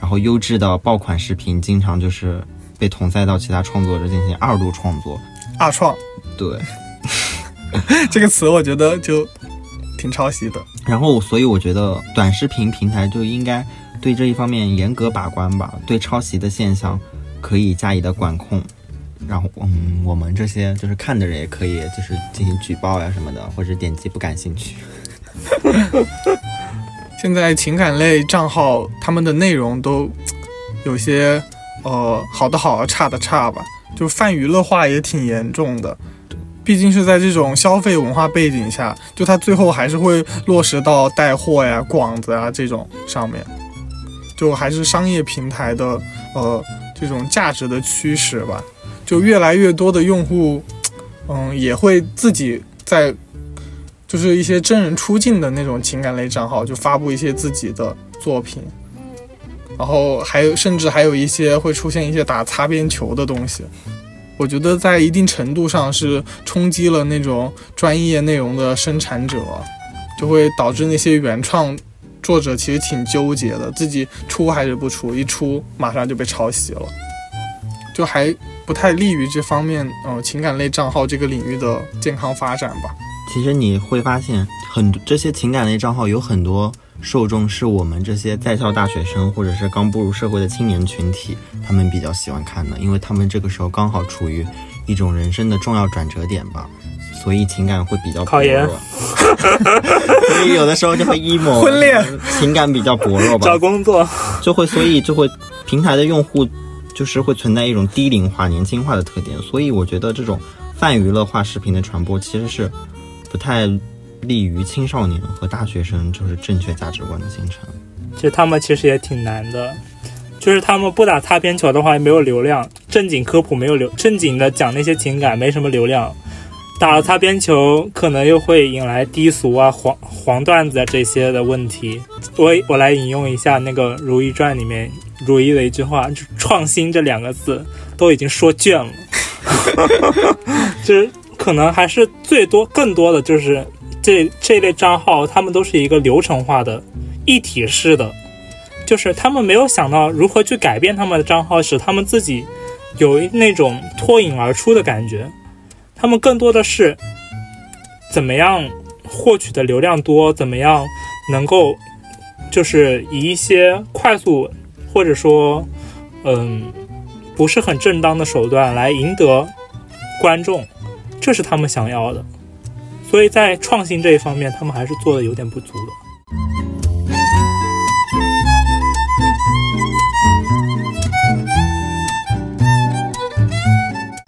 然后优质的爆款视频经常就是被同赛到其他创作者进行二度创作，二创对。[laughs] 这个词，我觉得就挺抄袭的。然后，所以我觉得短视频平台就应该对这一方面严格把关吧，对抄袭的现象可以加以的管控。然后，嗯，我们这些就是看的人也可以就是进行举报呀什么的，或者点击不感兴趣。[laughs] 现在情感类账号他们的内容都有些呃好的好，差的差吧，就泛娱乐化也挺严重的。毕竟是在这种消费文化背景下，就它最后还是会落实到带货呀、广子啊这种上面，就还是商业平台的呃这种价值的驱使吧。就越来越多的用户，嗯，也会自己在就是一些真人出镜的那种情感类账号，就发布一些自己的作品，然后还有甚至还有一些会出现一些打擦边球的东西。我觉得在一定程度上是冲击了那种专业内容的生产者，就会导致那些原创作者其实挺纠结的，自己出还是不出，一出马上就被抄袭了，就还不太利于这方面呃情感类账号这个领域的健康发展吧。其实你会发现，很这些情感类账号有很多受众是我们这些在校大学生或者是刚步入社会的青年群体，他们比较喜欢看的，因为他们这个时候刚好处于一种人生的重要转折点吧，所以情感会比较薄弱，所以有的时候就会 emo，[laughs] 婚恋。情感比较薄弱吧找，工作，就会所以就会平台的用户就是会存在一种低龄化、年轻化的特点，所以我觉得这种泛娱乐化视频的传播其实是不太利于青少年和大学生就是正确价值观的形成。其实他们其实也挺难的，就是他们不打擦边球的话，没有流量；正经科普没有流，正经的讲那些情感没什么流量。打了擦边球，可能又会引来低俗啊、黄黄段子啊这些的问题。我我来引用一下那个《如懿传》里面如懿的一句话，就“创新”这两个字都已经说倦了，[laughs] 就是可能还是最多更多的就是这这类账号，他们都是一个流程化的、一体式的，就是他们没有想到如何去改变他们的账号，使他们自己有那种脱颖而出的感觉。他们更多的是怎么样获取的流量多，怎么样能够就是以一些快速或者说嗯不是很正当的手段来赢得观众，这是他们想要的。所以在创新这一方面，他们还是做的有点不足的。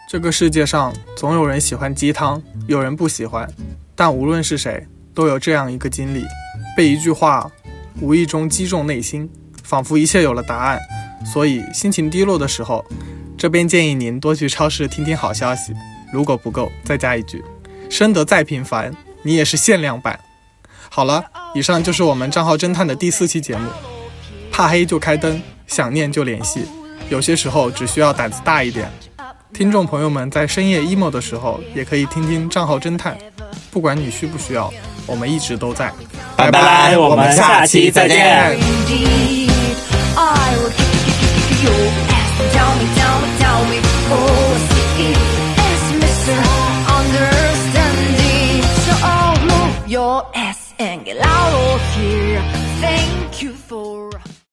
这个世界上总有人喜欢鸡汤，有人不喜欢，但无论是谁，都有这样一个经历：被一句话无意中击中内心，仿佛一切有了答案。所以心情低落的时候，这边建议您多去超市听听好消息。如果不够，再加一句：生得再平凡，你也是限量版。好了，以上就是我们账号侦探的第四期节目。怕黑就开灯，想念就联系。有些时候只需要胆子大一点。听众朋友们在深夜 emo 的时候，也可以听听账号侦探。不管你需不需要，我们一直都在。拜拜，我们下期再见。Ass and get out of here. Thank you for